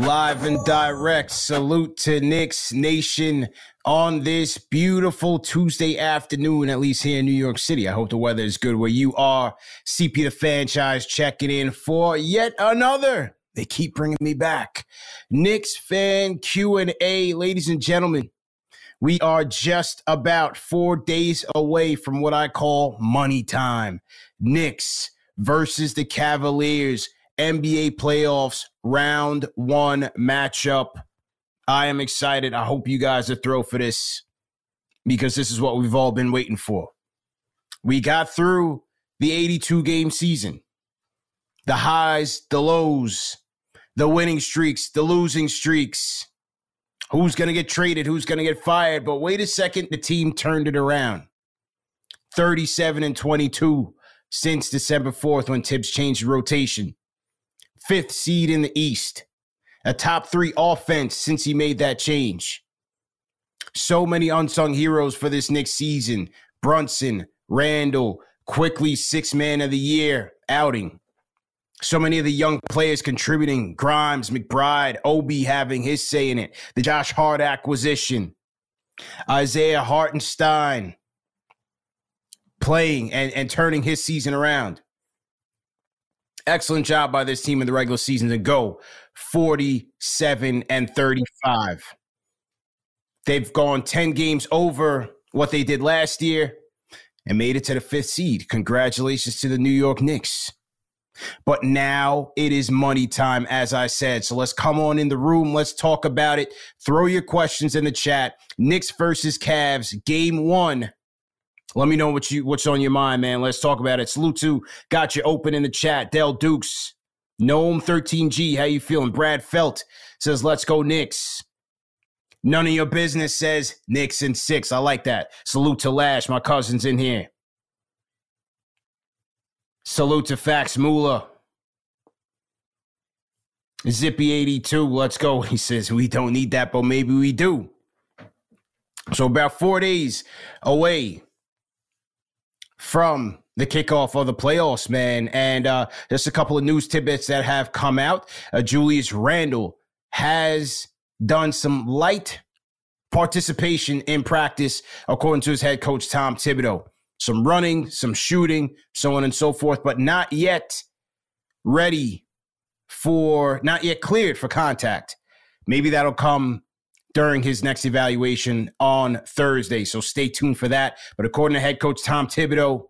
Live and direct. Salute to Knicks Nation on this beautiful Tuesday afternoon, at least here in New York City. I hope the weather is good where you are. CP the Fanchise checking in for yet another. They keep bringing me back. Knicks fan Q&A. Ladies and gentlemen, we are just about four days away from what I call money time. Knicks versus the Cavaliers. NBA playoffs round one matchup. I am excited. I hope you guys are thrilled for this because this is what we've all been waiting for. We got through the 82 game season, the highs, the lows, the winning streaks, the losing streaks. Who's going to get traded? Who's going to get fired? But wait a second, the team turned it around 37 and 22 since December 4th when Thibs changed rotation fifth seed in the East, a top three offense since he made that change. So many unsung heroes for this next season Brunson, Randle, Quickley six man of the year outing. So many of the young players contributing Grimes, McBride, Obi having his say in it. The Josh Hart acquisition, Isaiah Hartenstein playing and, and turning his season around. Excellent job by this team in the regular season to go 47 and 35. They've gone 10 games over what they did last year and made it to the fifth seed. Congratulations to the New York Knicks. But now it is money time, as I said. So let's come on in the room. Let's talk about it. Throw your questions in the chat. Knicks versus Cavs, game one. Let me know what you what's on your mind, man. Let's talk about it. Salute to got you open in the chat. Dell Dukes, Gnome 13G, how you feeling? Brad Felt says, "Let's go Knicks." None of your business says Knicks and six. I like that. Salute to Lash, my cousin's in here. Salute to Fax Moolah. Zippy82, let's go. He says, We don't need that, but maybe we do. So, about four days away from the kickoff of the playoffs, man. And uh, just a couple of news tidbits that have come out. Uh, Julius Randle has done some light participation in practice, according to his head coach, Tom Thibodeau. Some running, some shooting, so on and so forth, but not yet ready for, not yet cleared for contact. Maybe that'll come during his next evaluation on Thursday. So stay tuned for that. But according to head coach Tom Thibodeau,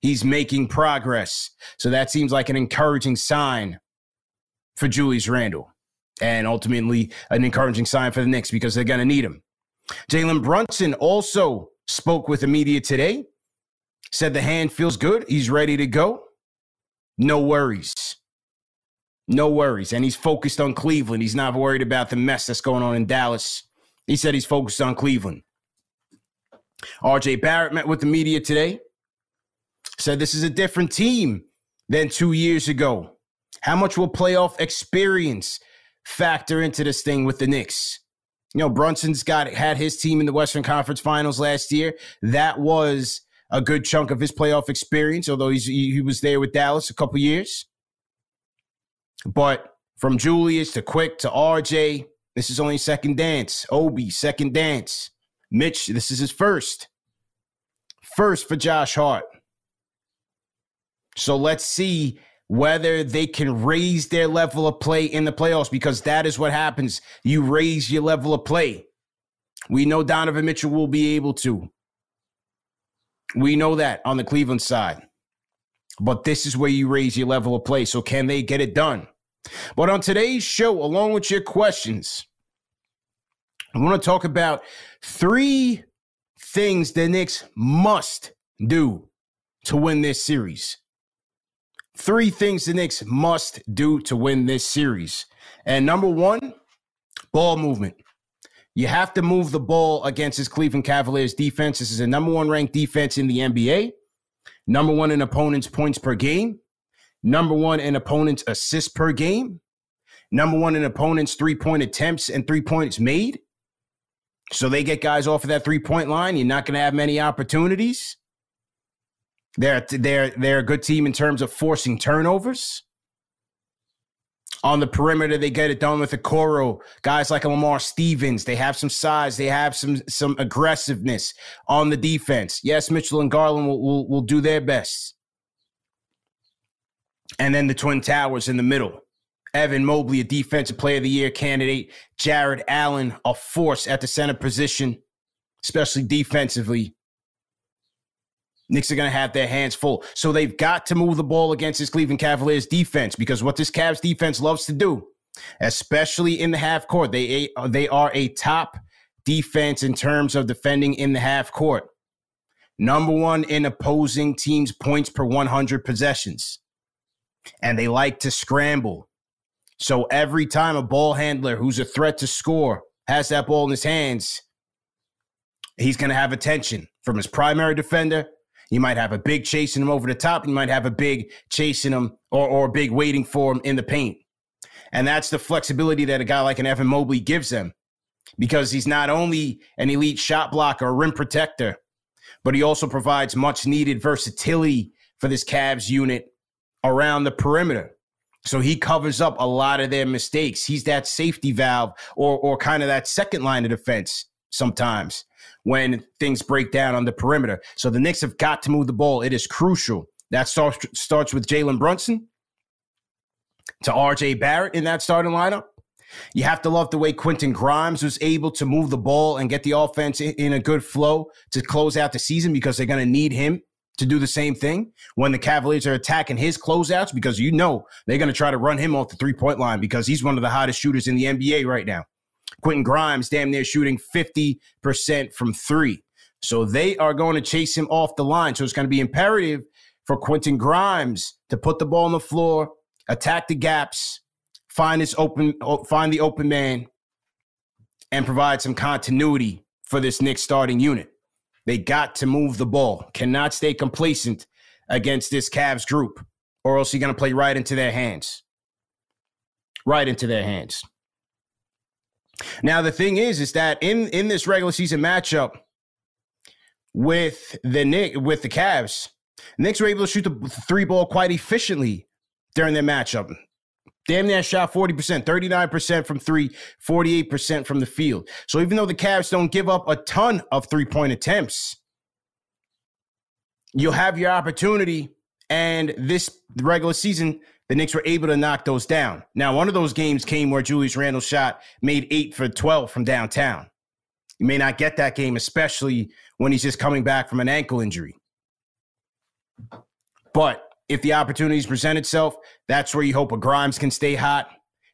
he's making progress. So that seems like an encouraging sign for Julius Randle and ultimately an encouraging sign for the Knicks because they're going to need him. Jalen Brunson also spoke with the media today, said the hand feels good. He's ready to go. No worries. No worries. And he's focused on Cleveland. He's not worried about the mess that's going on in Dallas. He said he's focused on Cleveland. RJ Barrett met with the media today, said this is a different team than two years ago. How much will playoff experience factor into this thing with the Knicks? You know, Brunson's got had his team in the Western Conference Finals last year. That was a good chunk of his playoff experience, although he's, he was there with Dallas a couple years. But from Julius to Quick to RJ, this is only second dance. Obi, second dance. Mitch, this is his first. First for Josh Hart. So let's see whether they can raise their level of play in the playoffs because that is what happens. You raise your level of play. We know Donovan Mitchell will be able to. We know that on the Cleveland side. But this is where you raise your level of play. So can they get it done? But on today's show, along with your questions, I want to talk about three things the Knicks must do to win this series. Three things the Knicks must do to win this series. And number one, ball movement. You have to move the ball against this Cleveland Cavaliers defense. This is a number one ranked defense in the NBA, number one in opponents' points per game, number one in opponents' assists per game, number one in opponents' three point attempts and three points made. So they get guys off of that three point line. You're not going to have many opportunities. They're they're they're a good team in terms of forcing turnovers. On the perimeter, they get it done with Okoro. Guys like Lamar Stevens, they have some size, they have some some aggressiveness on the defense. Yes, Mitchell and Garland will, will, will do their best. And then the Twin Towers in the middle. Evan Mobley, a defensive player of the year candidate. Jarrett Allen, a force at the center position, especially defensively. Knicks are going to have their hands full. So they've got to move the ball against this Cleveland Cavaliers defense because what this Cavs defense loves to do, especially in the half court, they, they are a top defense in terms of defending in the half court. Number one in opposing teams' points per 100 possessions. And they like to scramble. So every time a ball handler who's a threat to score has that ball in his hands, he's going to have attention from his primary defender you might have a big chasing him over the top. You might have a big chasing him or, or a big waiting for him in the paint. And that's the flexibility that a guy like an Evan Mobley gives them because he's not only an elite shot blocker or rim protector, but he also provides much needed versatility for this Cavs unit around the perimeter. So he covers up a lot of their mistakes. He's that safety valve or, or kind of that second line of defense sometimes when things break down on the perimeter. So the Knicks have got to move the ball. It is crucial. That starts starts with Jalen Brunson to RJ Barrett in that starting lineup. You have to love the way Quentin Grimes was able to move the ball and get the offense in a good flow to close out the season because they're going to need him to do the same thing when the Cavaliers are attacking his closeouts because you know they're going to try to run him off the three point line because he's one of the hottest shooters in the NBA right now. Quentin Grimes damn near shooting 50% from three. So they are going to chase him off the line. So it's going to be imperative for Quentin Grimes to put the ball on the floor, attack the gaps, find his open, find the open man, and provide some continuity for this Knicks starting unit. They got to move the ball. Cannot stay complacent against this Cavs group, or else you're going to play right into their hands. Right into their hands. Now the thing is, is that in in this regular season matchup with the Nick with the Cavs, Knicks were able to shoot the three ball quite efficiently during their matchup. Damn near shot 40%, 39% from three, 48% from the field. So even though the Cavs don't give up a ton of three point attempts, you'll have your opportunity. And this regular season, the Knicks were able to knock those down. Now, one of those games came where Julius Randle shot, made eight for 12 from downtown. You may not get that game, especially when he's just coming back from an ankle injury. But if the opportunities present itself, that's where you hope a Grimes can stay hot.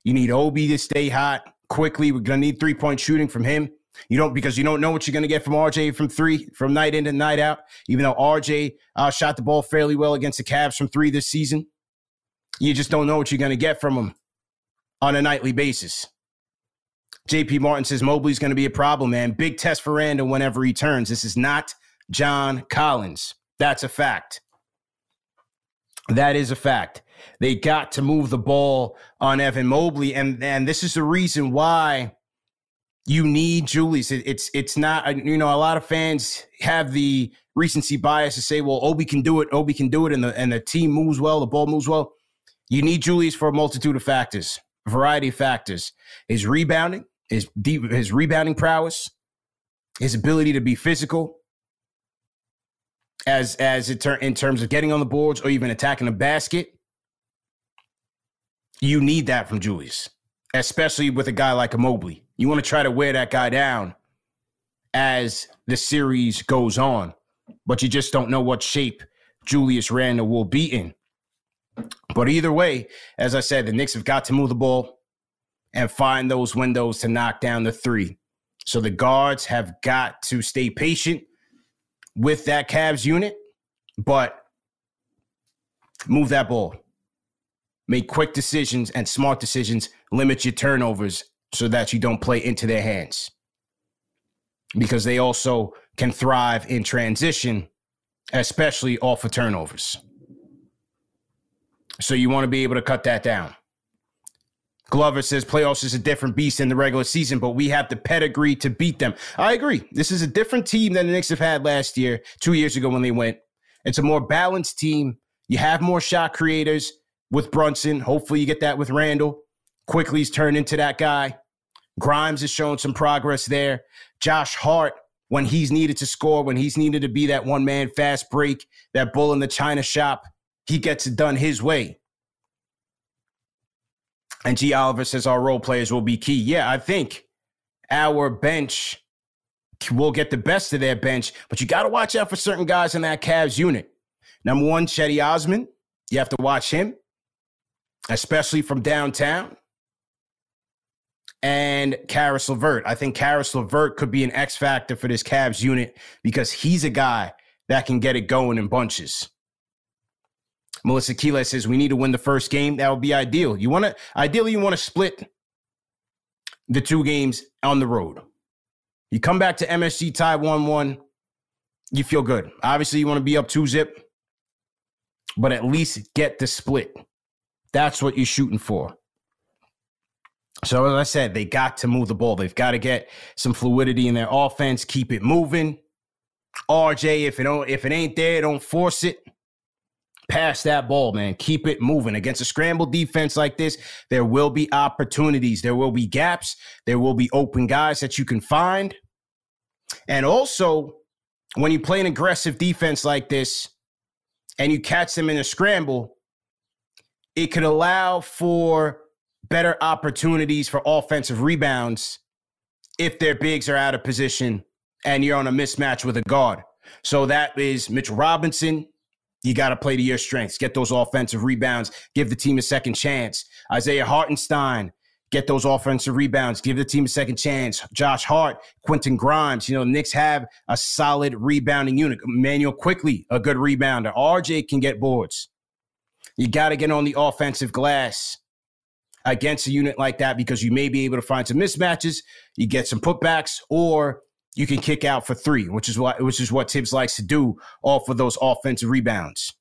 You need Obi to stay hot Quickley. We're gonna need three point shooting from him. You don't because you don't know what you're gonna get from RJ from three from night in and night out. Even though RJ uh, shot the ball fairly well against the Cavs from three this season, you just don't know what you're to get from him on a nightly basis. JP Martin says Mobley's to be a problem, man. Big test for Randle whenever he turns. This is not John Collins. That's a fact. That is a fact. They got to move the ball on Evan Mobley, and and this is the reason why you need Julius. It, it's it's not uh, you know a lot of fans have the recency bias to say, well, Obi can do it, Obi can do it, and the and the team moves well, the ball moves well. You need Julius for a multitude of factors, variety of factors. His rebounding, his deep, his rebounding prowess, his ability to be physical, as as it ter- in terms of getting on the boards or even attacking a basket. You need that from Julius, especially with a guy like a Mobley. You want to try to wear that guy down as the series goes on, but you just don't know what shape Julius Randle will be in. But either way, as I said, the Knicks have got to move the ball and find those windows to knock down the three. So the guards have got to stay patient with that Cavs unit, but move that ball. Make quick decisions and smart decisions. Limit your turnovers so that you don't play into their hands. Because they also can thrive in transition, especially off of turnovers. So you want to be able to cut that down. Glover says playoffs is a different beast in the regular season, but we have the pedigree to beat them. I agree. This is a different team than the Knicks have had last year, two years ago when they went. It's a more balanced team. You have more shot creators with Brunson. Hopefully, you get that with Randle. Quickley's turned into that guy. Grimes has shown some progress there. Josh Hart, when he's needed to score, when he's needed to be that one man fast break, that bull in the china shop, he gets it done his way. And G. Oliver says our role players will be key. Yeah, I think our bench will get the best of their bench, but you got to watch out for certain guys in that Cavs unit. Number one, Cedi Osman. You have to watch him, especially from downtown. And Caris LeVert. I think Caris LeVert could be an X factor for this Cavs unit because he's a guy that can get it going in bunches. Melissa Keela says we need to win the first game. That would be ideal. You want to ideally you want to split the two games on the road. You come back to MSG tie one one, you feel good. Obviously, you want to be up two zip, but at least get the split. That's what you're shooting for. So as I said, they got to move the ball. They've got to get some fluidity in their offense. Keep it moving. RJ, if it don't, if it ain't there, don't force it pass that ball, man. Keep it moving. Against a scramble defense like this, there will be opportunities. There will be gaps. There will be open guys that you can find. And also, when you play an aggressive defense like this and you catch them in a scramble, it could allow for better opportunities for offensive rebounds if their bigs are out of position and you're on a mismatch with a guard. So that is Mitchell Robinson, you got to play to your strengths, get those offensive rebounds, give the team a second chance. Isaiah Hartenstein, get those offensive rebounds, give the team a second chance. Josh Hart, Quentin Grimes, you know, the Knicks have a solid rebounding unit. Manuel Quickley, a good rebounder. RJ can get boards. You got to get on the offensive glass against a unit like that because you may be able to find some mismatches. You get some putbacks, or you can kick out for three, which is what which is what Thibs likes to do off of those offensive rebounds.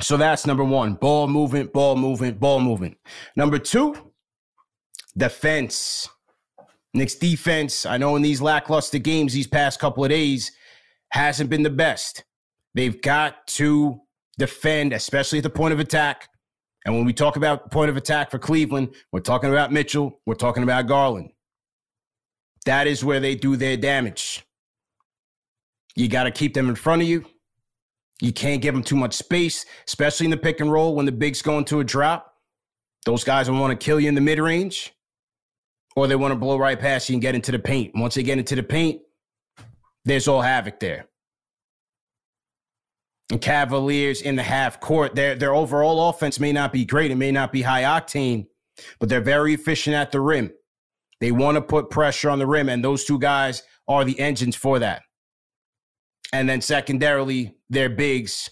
So that's number one: ball movement, ball movement, ball movement. Number two, defense. Knicks defense. I know in these lackluster games these past couple of days hasn't been the best. They've got to defend, especially at the point of attack. And when we talk about point of attack for Cleveland, we're talking about Mitchell, we're talking about Garland. That is where they do their damage. You got to keep them in front of you. You can't give them too much space, especially in the pick and roll when the bigs go into a drop. Those guys will want to kill you in the mid range, or they want to blow right past you and get into the paint. Once they get into the paint, there's all havoc there. And Cavaliers in the half court, their their overall offense may not be great, it may not be high octane, but they're very efficient at the rim. They want to put pressure on the rim, and those two guys are the engines for that. And then secondarily, their bigs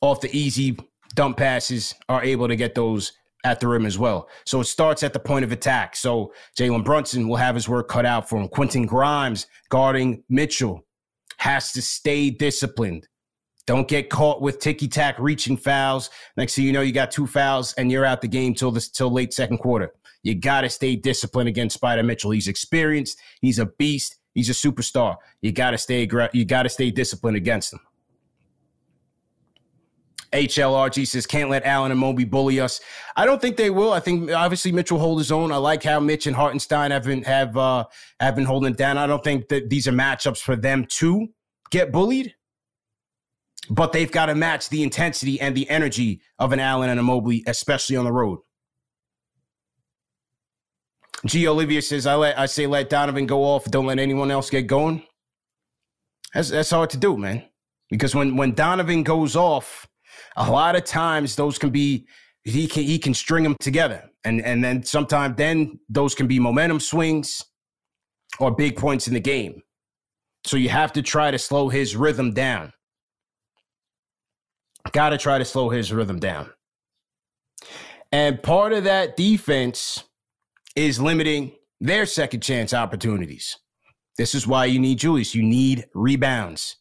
off the easy dump passes are able to get those at the rim as well. So it starts at the point of attack. So Jalen Brunson will have his work cut out for him. Quentin Grimes guarding Mitchell has to stay disciplined. Don't get caught with ticky tack reaching fouls. Next thing you know, you got two fouls and you're out the game till this till late second quarter. You got to stay disciplined against Spider Mitchell. He's experienced. He's a beast. He's a superstar. You got to stay. You got to stay disciplined against him. HLRG says can't let Allen and Mobley bully us. I don't think they will. I think obviously Mitch will hold his own. I like how Mitch and Hartenstein have been have uh, have been holding down. I don't think that these are matchups for them to get bullied, but they've got to match the intensity and the energy of an Allen and a Mobley, especially on the road. G. Olivia says, I let I say let Donovan go off, don't let anyone else get going. That's that's hard to do, man. Because when when Donovan goes off, a lot of times those can be he can he can string them together, and and then sometimes then those can be momentum swings or big points in the game. So you have to try to slow his rhythm down. Got to try to slow his rhythm down. And part of that defense is limiting their second chance opportunities. This is why you need Julius. You need rebounds.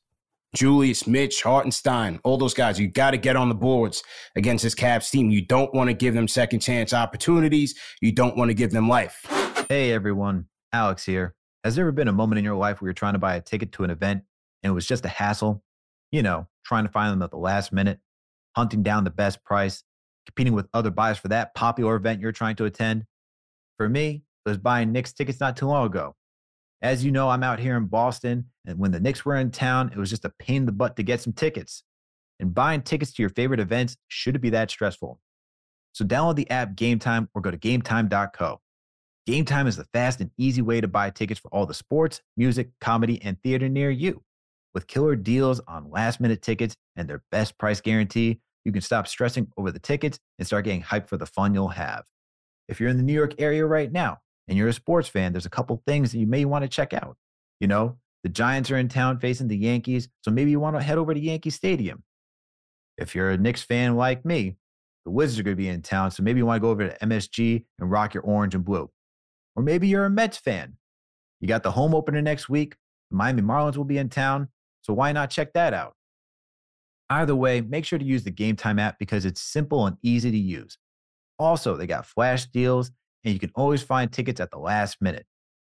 Julius, Mitch, Hartenstein, all those guys. You got to get on the boards against this Cavs team. You don't want to give them second chance opportunities. You don't want to give them life. Hey, everyone. Alex here. Has there ever been a moment in your life where you're trying to buy a ticket to an event and it was just a hassle? You know, trying to find them at the last minute, hunting down the best price, competing with other buyers for that popular event you're trying to attend? For me, was buying Knicks tickets not too long ago. As you know, I'm out here in Boston, and when the Knicks were in town, it was just a pain in the butt to get some tickets. And buying tickets to your favorite events shouldn't be that stressful. So download the app Game Time or go to gametime.co. Game Time is the fast and easy way to buy tickets for all the sports, music, comedy, and theater near you. With killer deals on last minute tickets and their best price guarantee, you can stop stressing over the tickets and start getting hyped for the fun you'll have. If you're in the New York area right now, and you're a sports fan, there's a couple things that you may want to check out. You know, the Giants are in town facing the Yankees, so maybe you want to head over to Yankee Stadium. If you're a Knicks fan like me, the Wizards are going to be in town, so maybe you want to go over to MSG and rock your orange and blue. Or maybe you're a Mets fan. You got the home opener next week. The Miami Marlins will be in town, so why not check that out? Either way, make sure to use the Game Time app because it's simple and easy to use. Also, they got flash deals and you can always find tickets at the last minute.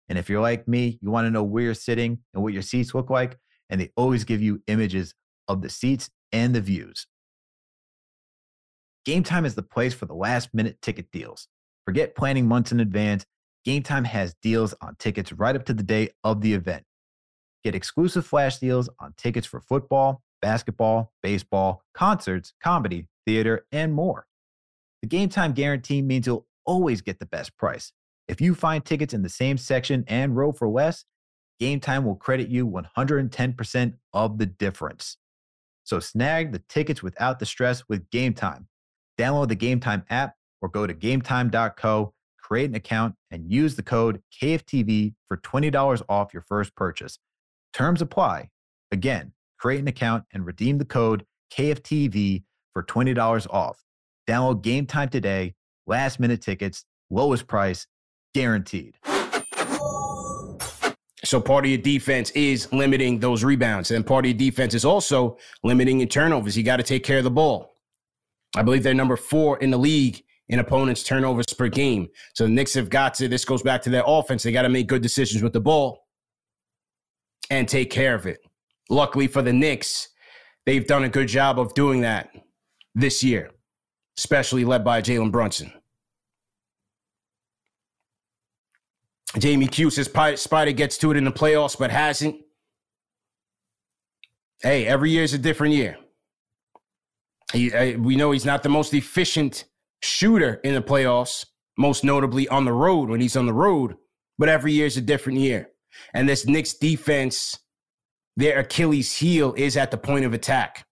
And if you're like me, you want to know where you're sitting and what your seats look like, and they always give you images of the seats and the views. Game Time is the place for the last minute ticket deals. Forget planning months in advance. Game Time has deals on tickets right up to the day of the event. Get exclusive flash deals on tickets for football, basketball, baseball, concerts, comedy, theater, and more. The Game Time guarantee means you'll always get the best price. If you find tickets in the same section and row for less, Game Time will credit you 110% of the difference. So snag the tickets without the stress with Game Time. Download the Game Time app or go to gametime.co, create an account, and use the code KFTV for $20 off your first purchase. Terms apply. Again, create an account and redeem the code KFTV for $20 off. Download Game Time today last minute tickets, lowest price, guaranteed. So part of your defense is limiting those rebounds, and part of your defense is also limiting your turnovers. You got to take care of the ball. I believe they're number four in the league in opponents' turnovers per game. So the Knicks have got to. This goes back to their offense. They got to make good decisions with the ball and take care of it. Luckily for the Knicks, they've done a good job of doing that this year, especially led by Jalen Brunson. Jamie Q says Spider gets to it in the playoffs, but hasn't. Hey, every year is a different year. He, uh, we know he's not the most efficient shooter in the playoffs, most notably on the road when he's on the road, but every year is a different year. And this Knicks defense, their Achilles heel is at the point of attack.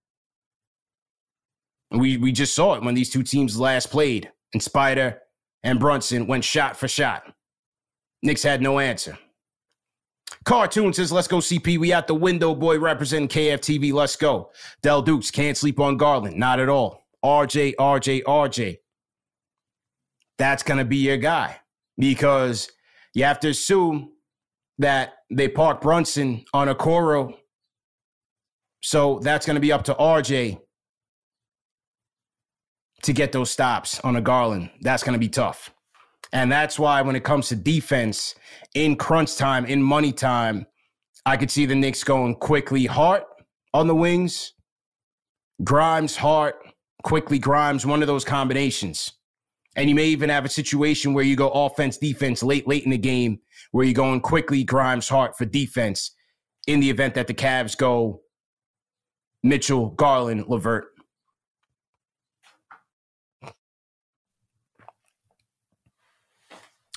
We we just saw it when these two teams last played, and Spider and Brunson went shot for shot. Knicks had no answer. Cartoon says, let's go, CP. We out the window, boy, representing KFTV. Let's go. Del Dukes can't sleep on Garland. Not at all. RJ, RJ, RJ. that's going to be your guy because you have to assume that they park Brunson on a Okoro. So that's going to be up to RJ to get those stops on a Garland. That's going to be tough. And that's why when it comes to defense in crunch time, in money time, I could see the Knicks going Quickley Hart on the wings, Grimes Hart, Quickley Grimes, one of those combinations. And you may even have a situation where you go offense, defense late, late in the game, where you're going Quickley Grimes Hart for defense in the event that the Cavs go Mitchell, Garland, LeVert.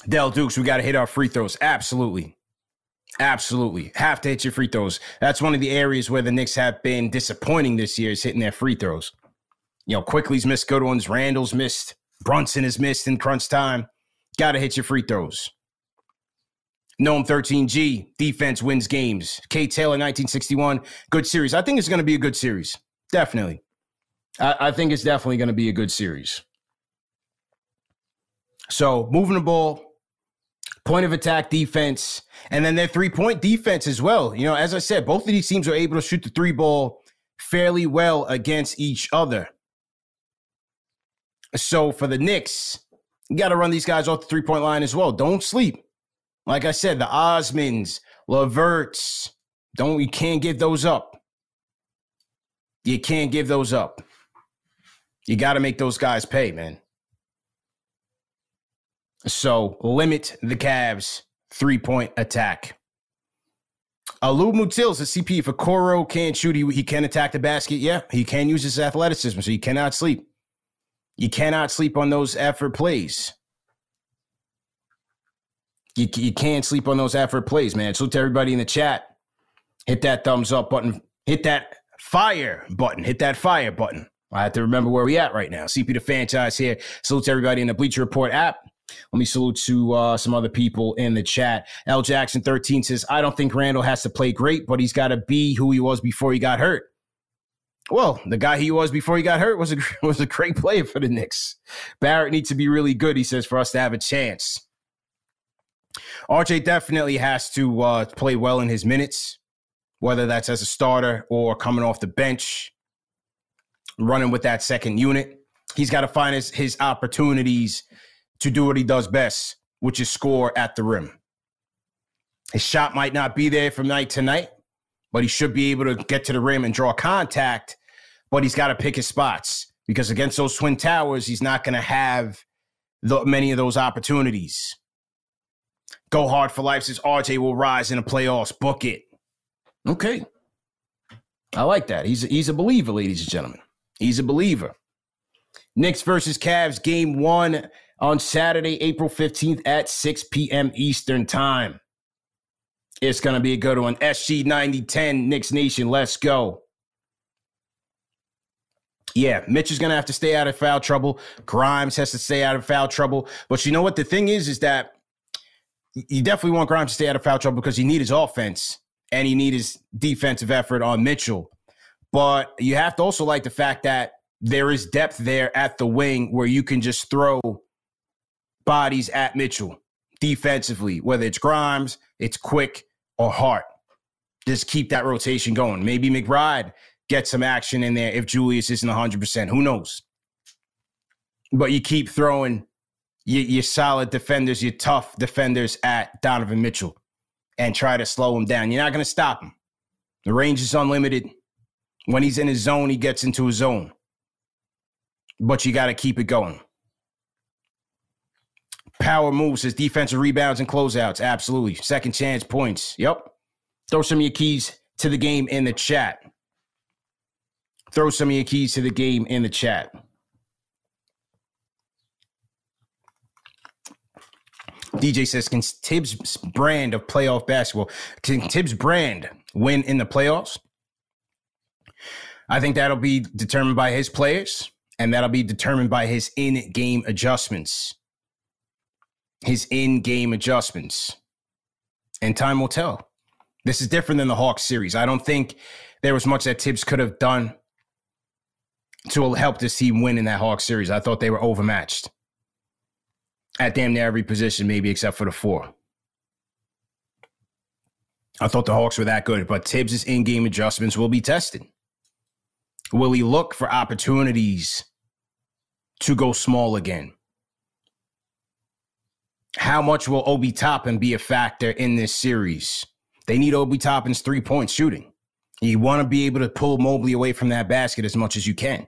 Dell Dukes, we got to hit our free throws. Absolutely. Absolutely. Have to hit your free throws. That's one of the areas where the Knicks have been disappointing this year is hitting their free throws. You know, Quickley's missed good ones. Randle's missed. Brunson is missed in crunch time. Got to hit your free throws. Gnome 13G, defense wins games. K. Taylor, 1961, good series. I think it's going to be a good series. Definitely. I, I think it's definitely going to be a good series. So moving the ball, point of attack defense, and then their three point defense as well. You know, as I said, both of these teams are able to shoot the three ball fairly well against each other. So for the Knicks, you got to run these guys off the three point line as well. Don't sleep. Like I said, the Osmans, LeVerts, don't you can't give those up. You can't give those up. You got to make those guys pay, man. So limit the Cavs three point attack. Alou Mutil's a CP. If Okoro can't shoot, he, he can attack the basket. Yeah, he can use his athleticism, so he cannot sleep. You cannot sleep on those effort plays. You, you can't sleep on those effort plays, man. Salute to everybody in the chat. Hit that thumbs up button. Hit that fire button. Hit that fire button. I have to remember where we at right now. CP the Fanchise here. Salute to everybody in the Bleacher Report app. Let me salute to uh, some other people in the chat. L Jackson 13 says, I don't think Randle has to play great, but he's got to be who he was before he got hurt. Well, the guy he was before he got hurt was a was a great player for the Knicks. Barrett needs to be really good, he says, for us to have a chance. RJ definitely has to uh, play well in his minutes, whether that's as a starter or coming off the bench, running with that second unit. He's got to find his, his opportunities to do what he does best, which is score at the rim. His shot might not be there from night to night, but he should be able to get to the rim and draw contact. But he's got to pick his spots because against those Twin Towers, he's not going to have the, many of those opportunities. Go hard for life says RJ will rise in the playoffs. Book it. Okay. I like that. He's a, he's a believer, ladies and gentlemen. He's a believer. Knicks versus Cavs, game one on Saturday, April 15th at 6 p.m. Eastern Time. It's going to be a good one. SG 9010, Knicks Nation, let's go. Yeah, Mitch is going to have to stay out of foul trouble. Grimes has to stay out of foul trouble. But you know what? The thing is, is that you definitely want Grimes to stay out of foul trouble because you need his offense and you need his defensive effort on Mitchell. But you have to also like the fact that there is depth there at the wing where you can just throw bodies at Mitchell defensively, whether it's Grimes, it's Quick, or Hart. Just keep that rotation going. Maybe McBride gets some action in there if Julius isn't 100%. Who knows? But you keep throwing your, your solid defenders, your tough defenders at Donovan Mitchell and try to slow him down. You're not going to stop him. The range is unlimited. When he's in his zone, he gets into his zone. But you got to keep it going. Power moves, his defensive rebounds and closeouts. Absolutely. Second chance points. Yep. Throw some of your keys to the game in the chat. Throw some of your keys to the game in the chat. DJ says, can Thibs' brand of playoff basketball, can Thibs' brand win in the playoffs? I think that'll be determined by his players, and that'll be determined by his in game adjustments his in game adjustments. And time will tell. This is different than the Hawks series. I don't think there was much that Thibs could have done to help this team win in that Hawks series. I thought they were overmatched. at damn near every position, maybe except for the four. I thought the Hawks were that good, but Thibs' in game adjustments will be tested. Will he look for opportunities to go small again? How much will Obi Toppin be a factor in this series? They need Obi Toppin's three point shooting. You want to be able to pull Mobley away from that basket as much as you can.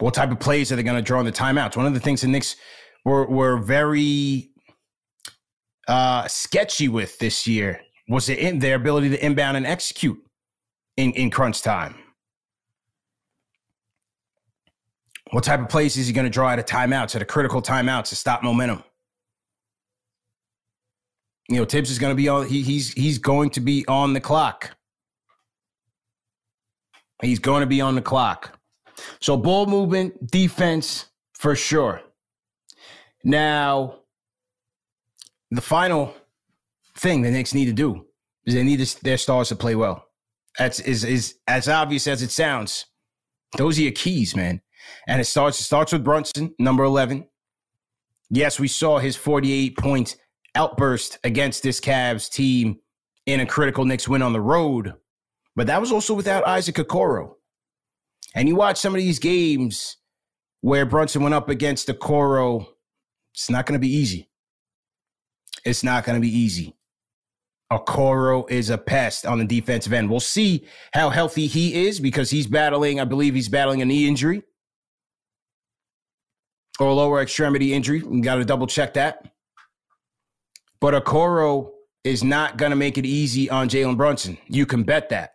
What type of plays are they going to draw in the timeouts? One of the things the Knicks were, were very uh, sketchy with this year was in, their ability to inbound and execute in, in crunch time? What type of plays is he going to draw at a timeout, at a critical timeout to stop momentum? You know, Thibs is going to be on. He, he's he's going to be on the clock. He's going to be on the clock. So ball movement, defense for sure. Now, the final thing the Knicks need to do is they need their stars to play well. That's is is as obvious as it sounds. Those are your keys, man. And it starts it starts with Brunson, number 11. Yes, we saw his 48 point outburst against this Cavs team in a critical Knicks win on the road. But that was also without Isaac Okoro. And you watch some of these games where Brunson went up against the Okoro, it's not going to be easy. It's not going to be easy. Okoro is a pest on the defensive end. We'll see how healthy he is because he's battling, I believe he's battling a knee injury or lower extremity injury. We got to double check that. But Okoro is not going to make it easy on Jalen Brunson. You can bet that.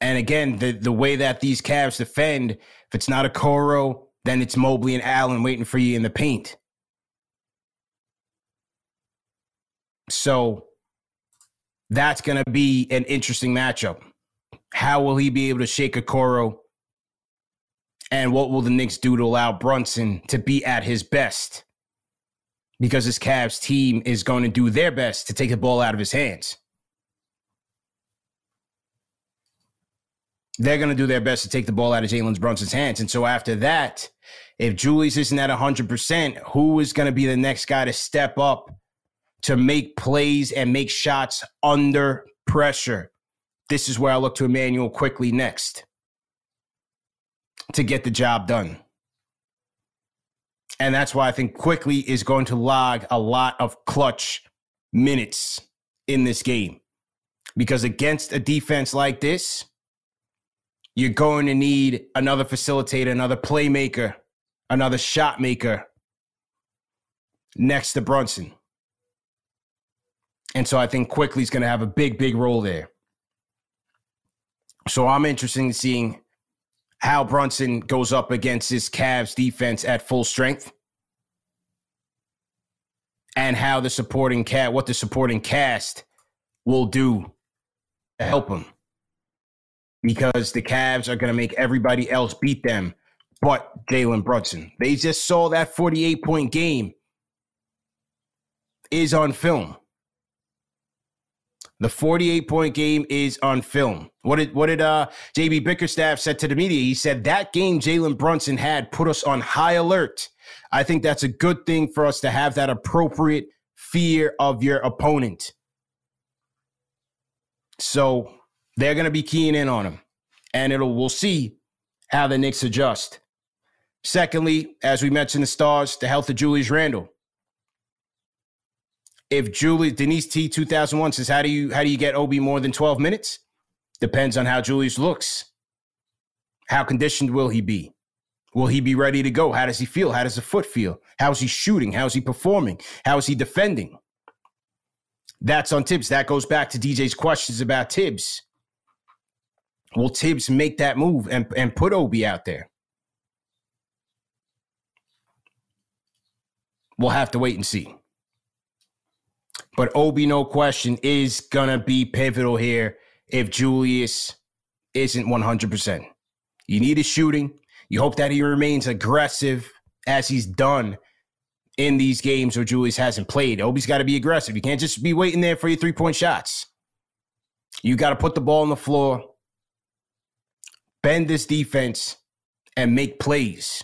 And again, the, the way that these Cavs defend, if it's not a Okoro, then it's Mobley and Allen waiting for you in the paint. So that's going to be an interesting matchup. How will he be able to shake a Okoro? And what will the Knicks do to allow Brunson to be at his best? Because this Cavs team is going to do their best to take the ball out of his hands. They're going to do their best to take the ball out of Jalen Brunson's hands. And so after that, if Julius isn't at 100%, who is going to be the next guy to step up to make plays and make shots under pressure. This is where I look to Immanuel Quickley next. to get the job done. And that's why I think Quickley is going to log a lot of clutch minutes in this game. Because against a defense like this, you're going to need another facilitator, another playmaker, another shot maker next to Brunson. And so I think Quickley's going to have a big, big role there. So I'm interested in seeing how Brunson goes up against this Cavs defense at full strength and how the supporting cat, what the supporting cast will do to help him. Because the Cavs are going to make everybody else beat them but Jalen Brunson. They just saw that 48 point game is on film. The 48 point game is on film. What did what did uh JB Bickerstaff said to the media? He said that game Jalen Brunson had put us on high alert. I think that's a good thing for us to have that appropriate fear of your opponent. So they're gonna be keying in on him. And it'll we'll see how the Knicks adjust. Secondly, as we mentioned the stars, the health of Julius Randle if Julie Denise T 2001 says, how do you how do you get Obi more than 12 minutes? Depends on how Julius looks. How conditioned will he be? Will he be ready to go? How does he feel? How does the foot feel? How is he shooting? How is he performing? How is he defending? That's on Thibs. That goes back to DJ's questions about Thibs. Will Thibs make that move and, and put Obi out there? We'll have to wait and see. But Obi, no question, is going to be pivotal here if Julius isn't 100%. You need his shooting. You hope that he remains aggressive as he's done in these games where Julius hasn't played. Obi's got to be aggressive. You can't just be waiting there for your three point shots. You got to put the ball on the floor, bend this defense, and make plays.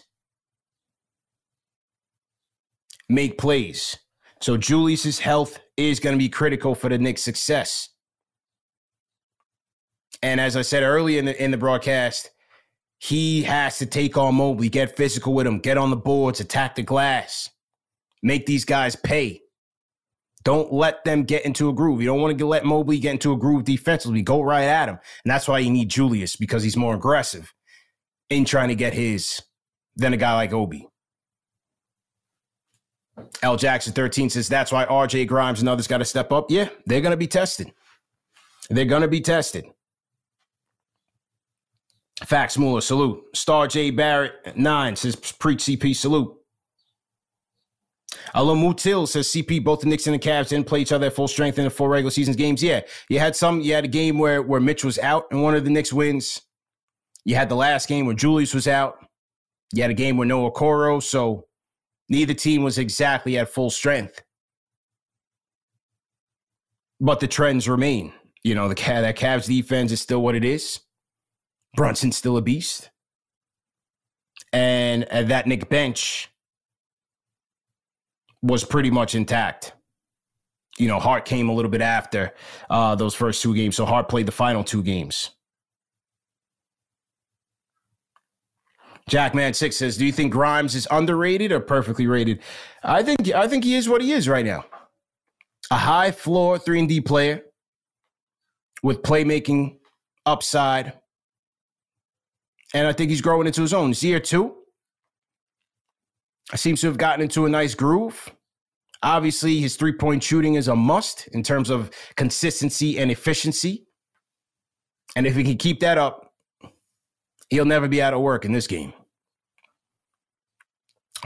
Make plays. So Julius's health is going to be critical for the Knicks' success. And as I said earlier in the in the broadcast, he has to take on Mobley, get physical with him, get on the boards, attack the glass, make these guys pay. Don't let them get into a groove. You don't want to let Mobley get into a groove defensively. Go right at him. And that's why you need Julius because he's more aggressive in trying to get his than a guy like Obi. L Jackson 13 says that's why RJ Grimes and others got to step up. Yeah, they're going to be tested. They're going to be tested. Fax Muller, salute. Star J Barrett, nine, says preach CP, salute. Alamutil says CP, both the Knicks and the Cavs didn't play each other at full strength in the four regular season games. Yeah, you had some, you had a game where, where Mitch was out in one of the Knicks wins. You had the last game where Julius was out. You had a game where Noah Okoro. So Neither team was exactly at full strength. But the trends remain. You know, the that Cavs defense is still what it is. Brunson's still a beast. And that Knicks bench was pretty much intact. You know, Hart came a little bit after uh, those first two games. So Hart played the final two games. Jackman Six says, "Do you think Grimes is underrated or perfectly rated?" I think I think he is what he is right now. A high floor three and D player with playmaking upside, and I think he's growing into his own. Year two. Seems to have gotten into a nice groove. Obviously, his three point shooting is a must in terms of consistency and efficiency. And if he can keep that up, He'll never be out of work in this game.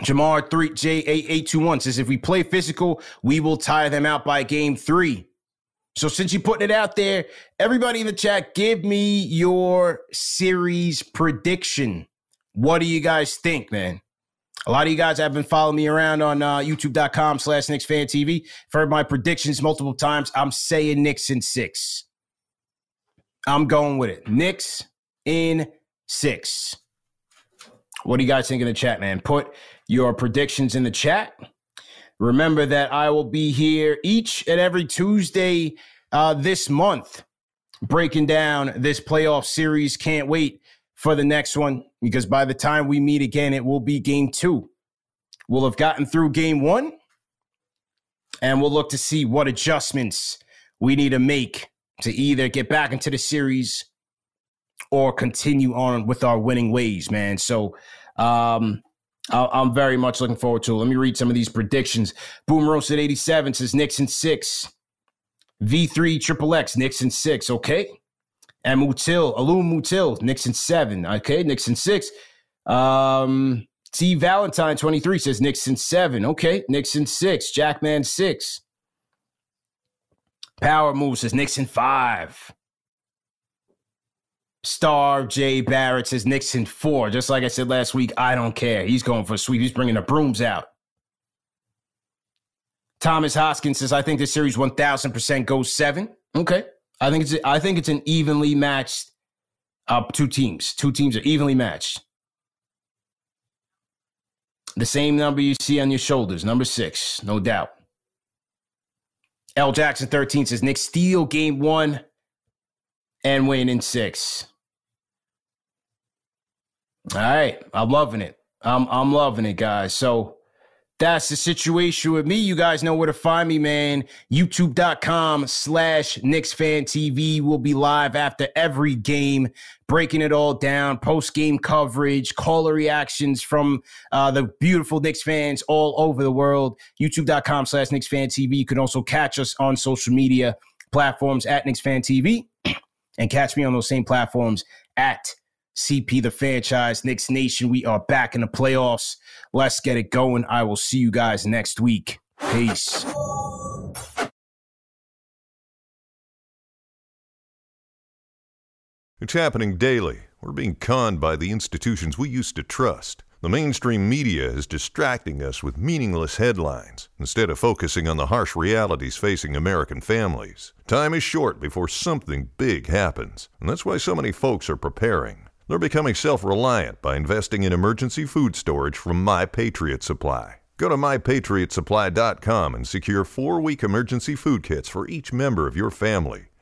Jamar 3 J8821 says if we play physical, we will tire them out by game three. So since you're putting it out there, everybody in the chat, give me your series prediction. What do you guys think, man? A lot of you guys have been following me around on uh, youtube.com slash Knicks Fan TV. For my predictions multiple times. I'm saying Knicks in six. I'm going with it. Knicks in six. What do you guys think in the chat, man? Put your predictions in the chat. Remember that I will be here each and every Tuesday uh, this month breaking down this playoff series. Can't wait for the next one because by the time we meet again, it will be game two. We'll have gotten through game one and we'll look to see what adjustments we need to make to either get back into the series or continue on with our winning ways, man. So, um, I'm very much looking forward to it. Let me read some of these predictions. Boom Roasted 87 says Knicks in six. V3 Triple X, Knicks in six. Okay. And Mutil, Alum Mutil, in seven. Okay. Knicks in six. Um, T Valentine 23 says Knicks in seven. Okay. Knicks in six. Jackman six. Power Move says Knicks in five. Star J Barrett says Knicks in four. Just like I said last week, I don't care. He's going for a sweep. He's bringing the brooms out. Thomas Hoskins says, I think this series 1000% goes seven. Okay. I think it's I think it's an evenly matched uh, two teams. Two teams are evenly matched. The same number you see on your shoulders, number six, no doubt. L Jackson 13 says Knicks steal game one and win in six. All right. I'm loving it. I'm I'm loving it, guys. So that's the situation with me. You guys know where to find me, man. YouTube.com slash Knicks fan TV will be live after every game, breaking it all down, post game coverage, caller reactions from uh, the beautiful Knicks fans all over the world. YouTube.com slash Knicks fan TV. You can also catch us on social media platforms at Knicks fan TV and catch me on those same platforms at CP the Fanchise, Knicks Nation. We are back in the playoffs. Let's get it going. I will see you guys next week. Peace. It's happening daily. We're being conned by the institutions we used to trust. The mainstream media is distracting us with meaningless headlines instead of focusing on the harsh realities facing American families. Time is short before something big happens, and that's why so many folks are preparing. They're becoming self reliant by investing in emergency food storage from My Patriot Supply. Go to mypatriotsupply.com and secure four week emergency food kits for each member of your family.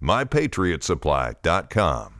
MyPatriotSupply.com.